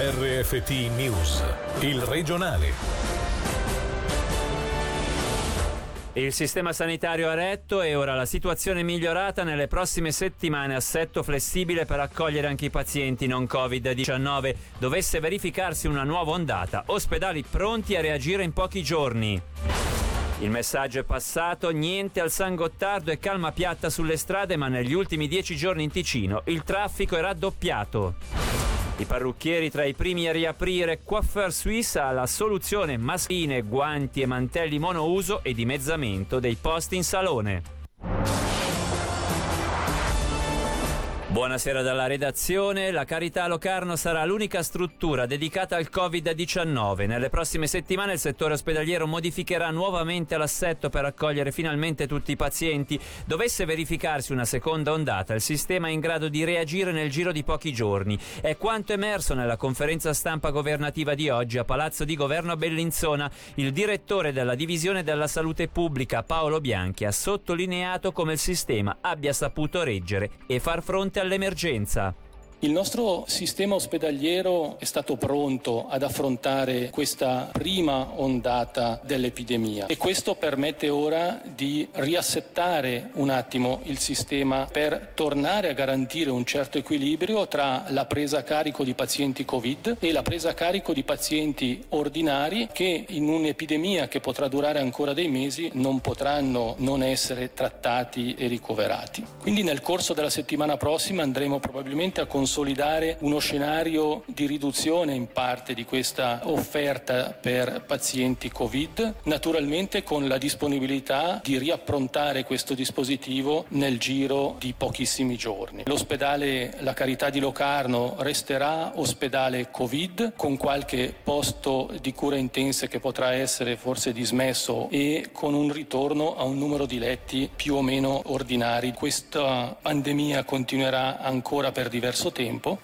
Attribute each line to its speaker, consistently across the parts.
Speaker 1: RFT News, il regionale.
Speaker 2: Il sistema sanitario ha retto e ora la situazione è migliorata. Nelle prossime settimane assetto flessibile per accogliere anche i pazienti non Covid-19. Dovesse verificarsi una nuova ondata, ospedali pronti a reagire in pochi giorni. Il messaggio è passato, niente al San Gottardo e calma piatta sulle strade, ma negli ultimi dieci giorni in Ticino il traffico è raddoppiato. I parrucchieri tra i primi a riaprire Coiffeur Suisse ha la soluzione maschine, guanti e mantelli monouso e dimezzamento dei posti in salone. Buonasera dalla redazione. La Carità Locarno sarà l'unica struttura dedicata al Covid-19. Nelle prossime settimane il settore ospedaliero modificherà nuovamente l'assetto per accogliere finalmente tutti i pazienti. Dovesse verificarsi una seconda ondata, il sistema è in grado di reagire nel giro di pochi giorni. È quanto emerso nella conferenza stampa governativa di oggi a Palazzo di Governo a Bellinzona. Il direttore della Divisione della Salute Pubblica, Paolo Bianchi, ha sottolineato come il sistema abbia saputo reggere e far fronte all'emergenza.
Speaker 3: Il nostro sistema ospedaliero è stato pronto ad affrontare questa prima ondata dell'epidemia e questo permette ora di riassettare un attimo il sistema per tornare a garantire un certo equilibrio tra la presa a carico di pazienti Covid e la presa a carico di pazienti ordinari che in un'epidemia che potrà durare ancora dei mesi non potranno non essere trattati e ricoverati. Quindi nel corso della settimana prossima andremo probabilmente a consolidare uno scenario di riduzione in parte di questa offerta per pazienti Covid, naturalmente con la disponibilità di riapprontare questo dispositivo nel giro di pochissimi giorni. L'ospedale La Carità di Locarno resterà ospedale Covid con qualche posto di cura intense che potrà essere forse dismesso e con un ritorno a un numero di letti più o meno ordinari. Questa pandemia continuerà ancora per diverso tempo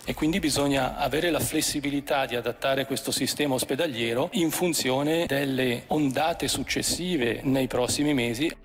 Speaker 3: e quindi bisogna avere la flessibilità di adattare questo sistema ospedaliero in funzione delle ondate successive nei prossimi mesi.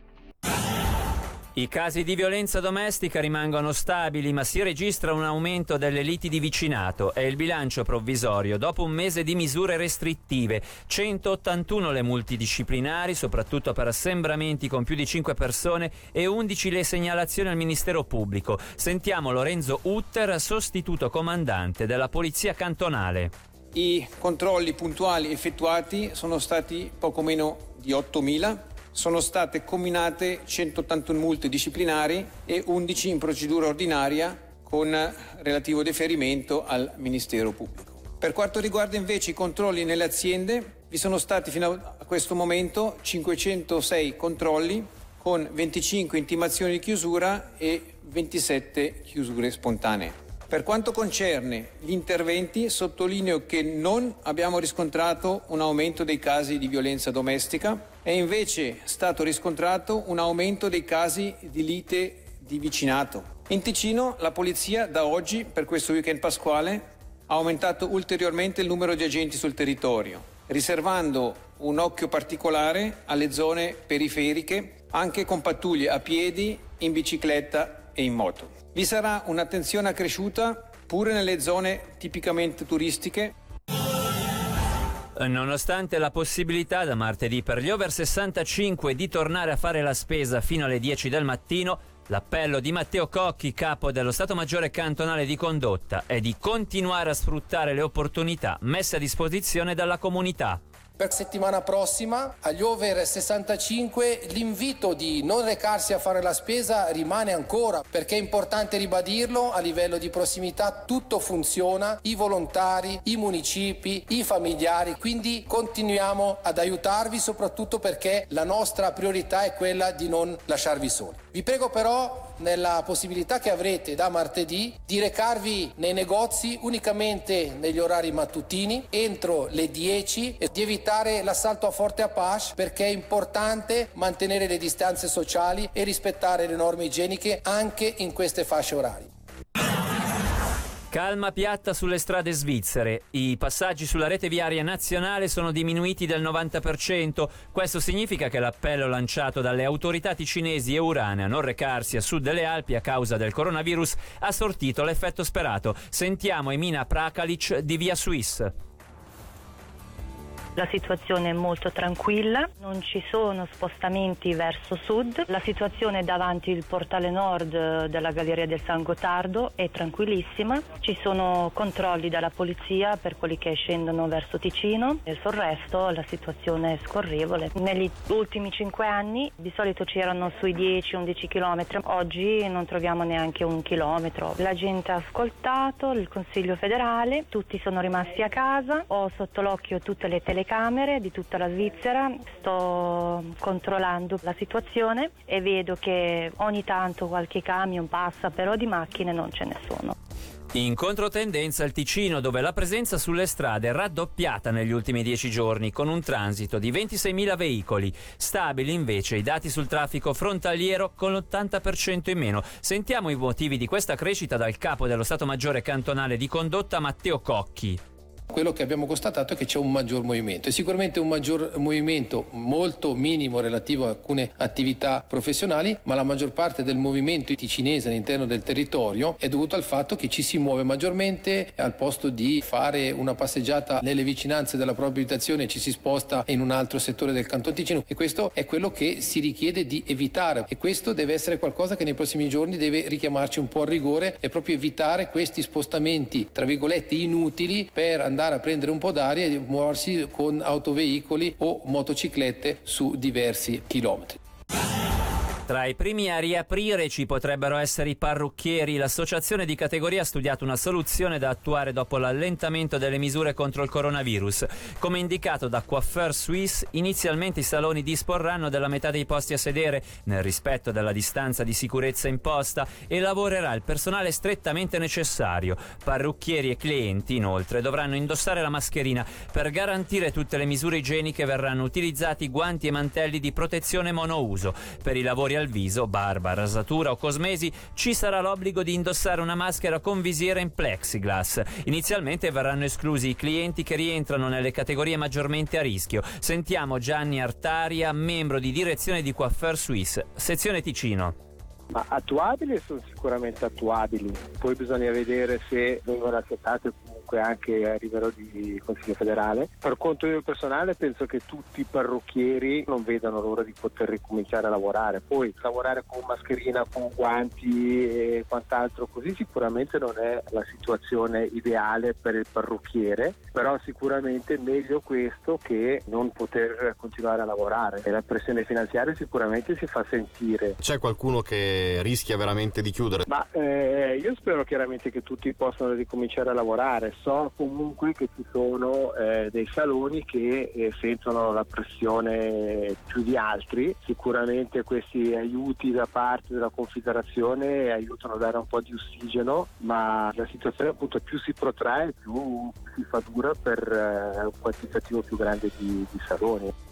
Speaker 2: I casi di violenza domestica rimangono stabili, ma si registra un aumento delle liti di vicinato. È il bilancio provvisorio dopo un mese di misure restrittive. 181 le multidisciplinari, soprattutto per assembramenti con più di 5 persone, e 11 le segnalazioni al Ministero Pubblico. Sentiamo Lorenzo Utter, sostituto comandante della Polizia Cantonale.
Speaker 4: I controlli puntuali effettuati sono stati poco meno di 8.000 sono state combinate 181 multe disciplinari e 11 in procedura ordinaria con relativo deferimento al Ministero Pubblico. Per quanto riguarda invece i controlli nelle aziende, vi sono stati fino a questo momento 506 controlli con 25 intimazioni di chiusura e 27 chiusure spontanee. Per quanto concerne gli interventi, sottolineo che non abbiamo riscontrato un aumento dei casi di violenza domestica, è invece stato riscontrato un aumento dei casi di lite di vicinato. In Ticino la polizia da oggi, per questo weekend pasquale, ha aumentato ulteriormente il numero di agenti sul territorio, riservando un occhio particolare alle zone periferiche, anche con pattuglie a piedi, in bicicletta e in moto. Vi sarà un'attenzione accresciuta pure nelle zone tipicamente turistiche
Speaker 2: Nonostante la possibilità da martedì per gli over 65 di tornare a fare la spesa fino alle 10 del mattino, l'appello di Matteo Cocchi, capo dello Stato Maggiore Cantonale di Condotta, è di continuare a sfruttare le opportunità messe a disposizione dalla comunità.
Speaker 5: Per settimana prossima agli over 65 l'invito di non recarsi a fare la spesa rimane ancora perché è importante ribadirlo a livello di prossimità. Tutto funziona, i volontari, i municipi, i familiari, quindi continuiamo ad aiutarvi soprattutto perché la nostra priorità è quella di non lasciarvi soli. Vi prego però nella possibilità che avrete da martedì di recarvi nei negozi unicamente negli orari mattutini entro le 10 e di evitare l'assalto a Forte Apache perché è importante mantenere le distanze sociali e rispettare le norme igieniche anche in queste fasce orarie.
Speaker 2: Calma piatta sulle strade svizzere. I passaggi sulla rete viaria nazionale sono diminuiti del 90%. Questo significa che l'appello lanciato dalle autorità ticinesi e urane a non recarsi a sud delle Alpi a causa del coronavirus ha sortito l'effetto sperato. Sentiamo Emina Prakalic di Via Suisse.
Speaker 6: La situazione è molto tranquilla, non ci sono spostamenti verso sud. La situazione davanti il portale nord della Galleria del San Gotardo è tranquillissima. Ci sono controlli dalla polizia per quelli che scendono verso Ticino e sul resto la situazione è scorrevole. Negli ultimi cinque anni di solito c'erano sui 10-11 km, oggi non troviamo neanche un chilometro. La gente ha ascoltato il Consiglio federale, tutti sono rimasti a casa, ho sotto l'occhio tutte le telecamere telecamere di tutta la Svizzera, sto controllando la situazione e vedo che ogni tanto qualche camion passa, però di macchine non ce ne sono.
Speaker 2: In controtendenza il Ticino, dove la presenza sulle strade è raddoppiata negli ultimi dieci giorni, con un transito di 26.000 veicoli. Stabili invece i dati sul traffico frontaliero con l'80% in meno. Sentiamo i motivi di questa crescita dal capo dello Stato Maggiore cantonale di condotta Matteo Cocchi.
Speaker 5: Quello che abbiamo constatato è che c'è un maggior movimento e sicuramente un maggior movimento molto minimo relativo a alcune attività professionali, ma la maggior parte del movimento ticinese all'interno del territorio è dovuto al fatto che ci si muove maggiormente al posto di fare una passeggiata nelle vicinanze della propria abitazione ci si sposta in un altro settore del Canton Ticino e questo è quello che si richiede di evitare e questo deve essere qualcosa che nei prossimi giorni deve richiamarci un po' al rigore e proprio evitare questi spostamenti tra virgolette inutili per andare andare a prendere un po' d'aria e muoversi con autoveicoli o motociclette su diversi chilometri.
Speaker 2: Tra i primi a riaprire ci potrebbero essere i parrucchieri. L'associazione di categoria ha studiato una soluzione da attuare dopo l'allentamento delle misure contro il coronavirus. Come indicato da Coiffeur Suisse, inizialmente i saloni disporranno della metà dei posti a sedere, nel rispetto della distanza di sicurezza imposta, e lavorerà il personale strettamente necessario. Parrucchieri e clienti, inoltre, dovranno indossare la mascherina. Per garantire tutte le misure igieniche verranno utilizzati guanti e mantelli di protezione monouso. Per i lavori al viso, barba, rasatura o cosmesi, ci sarà l'obbligo di indossare una maschera con visiera in plexiglass. Inizialmente verranno esclusi i clienti che rientrano nelle categorie maggiormente a rischio. Sentiamo Gianni Artaria, membro di direzione di Coiffeur Suisse, sezione Ticino.
Speaker 7: Ma attuabili sono sicuramente attuabili, poi bisogna vedere se vengono accettate comunque anche a livello di Consiglio federale. Per conto del personale penso che tutti i parrucchieri non vedano l'ora di poter ricominciare a lavorare. Poi lavorare con mascherina, con guanti e quant'altro così sicuramente non è la situazione ideale per il parrucchiere, però sicuramente meglio questo che non poter continuare a lavorare. E la pressione finanziaria sicuramente si fa sentire.
Speaker 8: C'è qualcuno che rischia veramente di chiudere?
Speaker 7: Ma eh, io spero chiaramente che tutti possano ricominciare a lavorare so comunque che ci sono eh, dei saloni che eh, sentono la pressione più di altri, sicuramente questi aiuti da parte della Confederazione aiutano a dare un po' di ossigeno, ma la situazione appunto più si protrae più si fa dura per eh, un quantitativo più grande di, di saloni.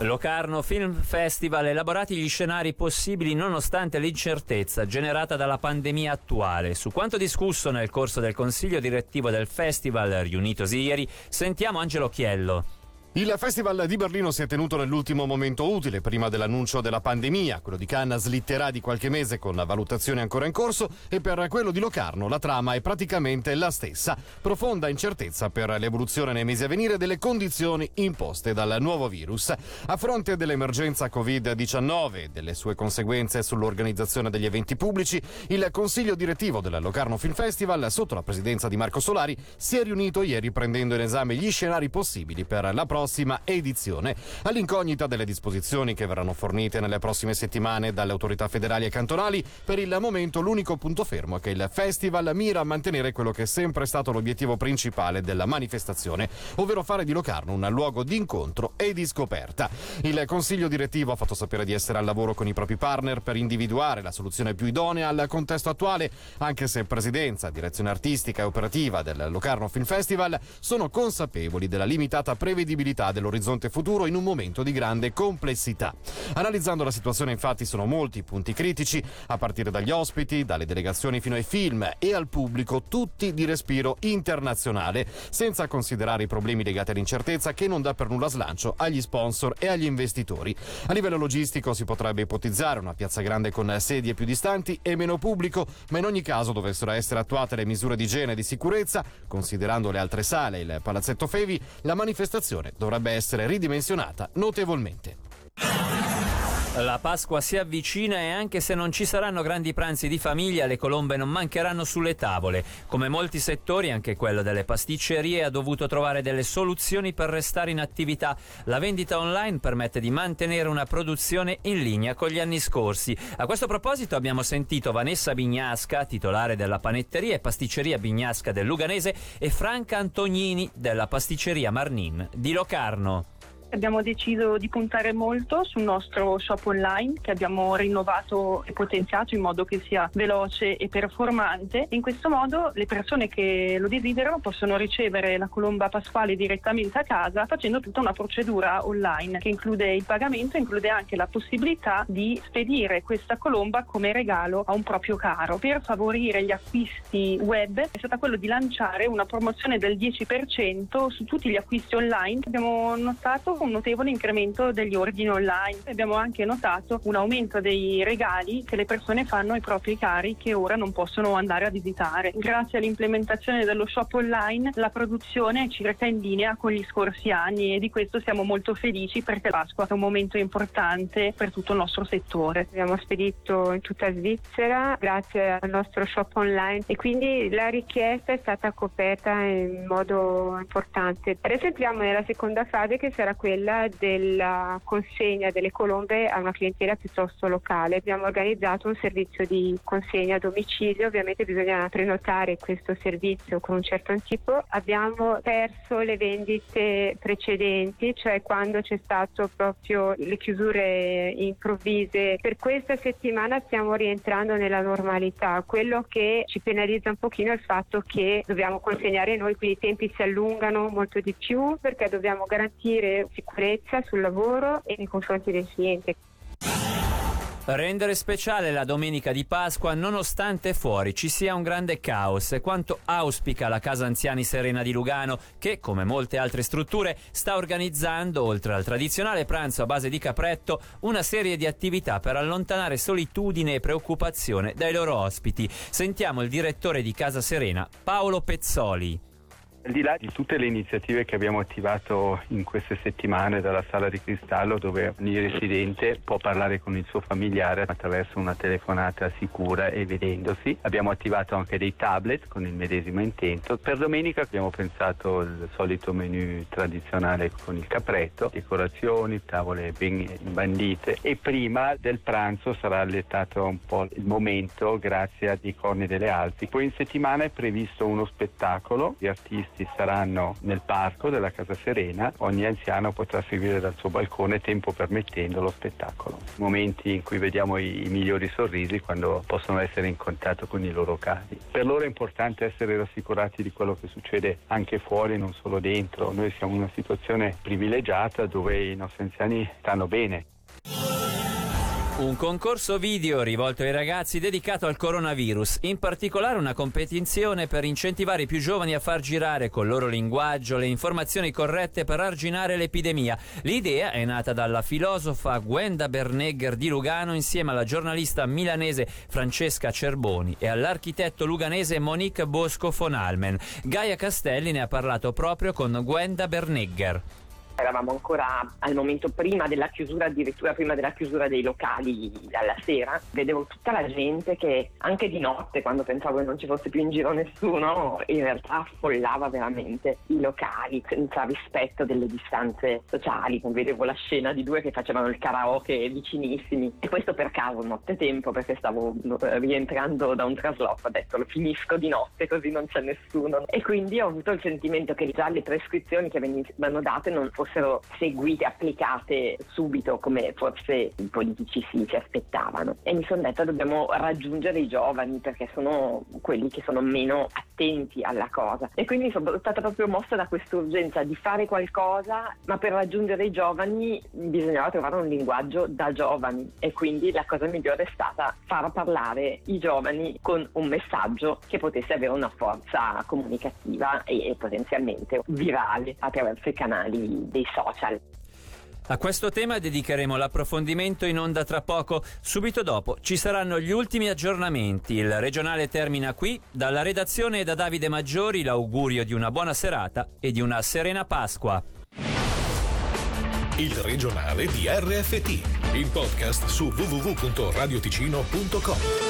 Speaker 2: Locarno Film Festival, elaborati gli scenari possibili nonostante l'incertezza generata dalla pandemia attuale. Su quanto discusso nel corso del consiglio direttivo del festival riunitosi ieri, sentiamo Angelo Chiello.
Speaker 8: Il Festival di Berlino si è tenuto nell'ultimo momento utile, prima dell'annuncio della pandemia. Quello di Cannes slitterà di qualche mese con la valutazione ancora in corso e per quello di Locarno la trama è praticamente la stessa. Profonda incertezza per l'evoluzione nei mesi a venire delle condizioni imposte dal nuovo virus. A fronte dell'emergenza Covid-19 e delle sue conseguenze sull'organizzazione degli eventi pubblici, il Consiglio direttivo del Locarno Film Festival, sotto la presidenza di Marco Solari, si è riunito ieri prendendo in esame gli scenari possibili per la prossima prossima edizione. All'incognita delle disposizioni che verranno fornite nelle prossime settimane dalle autorità federali e cantonali, per il momento l'unico punto fermo è che il festival mira a mantenere quello che è sempre stato l'obiettivo principale della manifestazione, ovvero fare di Locarno un luogo di incontro e di scoperta. Il consiglio direttivo ha fatto sapere di essere al lavoro con i propri partner per individuare la soluzione più idonea al contesto attuale, anche se presidenza, direzione artistica e operativa del Locarno Film Festival sono consapevoli della limitata prevedibilità luminosità dell'orizzonte futuro in un momento di grande complessità. Analizzando la situazione infatti sono molti i punti critici, a partire dagli ospiti, dalle delegazioni fino ai film e al pubblico, tutti di respiro internazionale, senza considerare i problemi legati all'incertezza che non dà per nulla slancio agli sponsor e agli investitori. A livello logistico si potrebbe ipotizzare una piazza grande con sedie più distanti e meno pubblico, ma in ogni caso dovessero essere attuate le misure di igiene e di sicurezza, considerando le altre sale e il palazzetto Fevi, la manifestazione dovrebbe essere ridimensionata notevolmente.
Speaker 2: La Pasqua si avvicina e anche se non ci saranno grandi pranzi di famiglia, le colombe non mancheranno sulle tavole. Come molti settori, anche quello delle pasticcerie ha dovuto trovare delle soluzioni per restare in attività. La vendita online permette di mantenere una produzione in linea con gli anni scorsi. A questo proposito abbiamo sentito Vanessa Bignasca, titolare della panetteria e pasticceria Bignasca del Luganese, e Franca Antognini della pasticceria Marnin di Locarno.
Speaker 9: Abbiamo deciso di puntare molto sul nostro shop online che abbiamo rinnovato e potenziato in modo che sia veloce e performante. In questo modo le persone che lo desiderano possono ricevere la colomba pasquale direttamente a casa facendo tutta una procedura online che include il pagamento e include anche la possibilità di spedire questa colomba come regalo a un proprio caro. Per favorire gli acquisti web è stata quello di lanciare una promozione del 10% su tutti gli acquisti online. Abbiamo notato un notevole incremento degli ordini online. Abbiamo anche notato un aumento dei regali che le persone fanno ai propri cari che ora non possono andare a visitare. Grazie all'implementazione dello shop online la produzione è circa in linea con gli scorsi anni e di questo siamo molto felici perché Pasqua è un momento importante per tutto il nostro settore.
Speaker 10: Abbiamo spedito in tutta Svizzera grazie al nostro shop online e quindi la richiesta è stata coperta in modo importante. Adesso entriamo nella seconda fase che sarà quella quella della consegna delle colombe a una clientela piuttosto locale. Abbiamo organizzato un servizio di consegna a domicilio, ovviamente bisogna prenotare questo servizio con un certo anticipo. Abbiamo perso le vendite precedenti, cioè quando c'è stato proprio le chiusure improvvise. Per questa settimana stiamo rientrando nella normalità. Quello che ci penalizza un pochino è il fatto che dobbiamo consegnare noi, quindi i tempi si allungano molto di più perché dobbiamo garantire sicurezza sul lavoro e nei confronti del cliente.
Speaker 2: Rendere speciale la domenica di Pasqua nonostante fuori ci sia un grande caos è quanto auspica la Casa Anziani Serena di Lugano che, come molte altre strutture, sta organizzando, oltre al tradizionale pranzo a base di capretto, una serie di attività per allontanare solitudine e preoccupazione dai loro ospiti. Sentiamo il direttore di Casa Serena, Paolo Pezzoli.
Speaker 4: Al di là di tutte le iniziative che abbiamo attivato in queste settimane dalla sala di cristallo dove ogni residente può parlare con il suo familiare attraverso una telefonata sicura e vedendosi, abbiamo attivato anche dei tablet con il medesimo intento. Per domenica abbiamo pensato il solito menu tradizionale con il capretto, decorazioni, tavole ben imbandite e prima del pranzo sarà alletato un po' il momento grazie a dei corni delle Alpi. Poi in settimana è previsto uno spettacolo di artisti artisti saranno nel parco della Casa Serena, ogni anziano potrà seguire dal suo balcone tempo permettendo lo spettacolo. Momenti in cui vediamo i, i migliori sorrisi quando possono essere in contatto con i loro cari. Per loro è importante essere rassicurati di quello che succede anche fuori, non solo dentro. Noi siamo in una situazione privilegiata dove i nostri anziani stanno bene.
Speaker 2: Un concorso video rivolto ai ragazzi dedicato al coronavirus, in particolare una competizione per incentivare i più giovani a far girare col loro linguaggio le informazioni corrette per arginare l'epidemia. L'idea è nata dalla filosofa Gwenda Bernegger di Lugano insieme alla giornalista milanese Francesca Cerboni e all'architetto luganese Monique Bosco von Almen. Gaia Castelli ne ha parlato proprio con Gwenda Bernegger.
Speaker 11: Eravamo ancora al momento prima della chiusura, addirittura prima della chiusura dei locali alla sera. Vedevo tutta la gente che anche di notte, quando pensavo che non ci fosse più in giro nessuno, in realtà affollava veramente i locali senza rispetto delle distanze sociali. Vedevo la scena di due che facevano il karaoke vicinissimi. E questo per caso, nottetempo, perché stavo eh, rientrando da un trasloco. Ho detto lo finisco di notte così non c'è nessuno. E quindi ho avuto il sentimento che già le prescrizioni che venivano date non fossero fossero seguite, applicate subito come forse i politici si, si aspettavano. E mi sono detta dobbiamo raggiungere i giovani perché sono quelli che sono meno attenti alla cosa e quindi sono stata proprio mossa da questa urgenza di fare qualcosa, ma per raggiungere i giovani bisognava trovare un linguaggio da giovani e quindi la cosa migliore è stata far parlare i giovani con un messaggio che potesse avere una forza comunicativa e potenzialmente virale attraverso i canali dei social.
Speaker 2: A questo tema dedicheremo l'approfondimento in onda tra poco. Subito dopo ci saranno gli ultimi aggiornamenti. Il regionale termina qui. Dalla redazione e da Davide Maggiori l'augurio di una buona serata e di una serena Pasqua.
Speaker 1: Il regionale di RFT, il podcast su www.radioticino.com.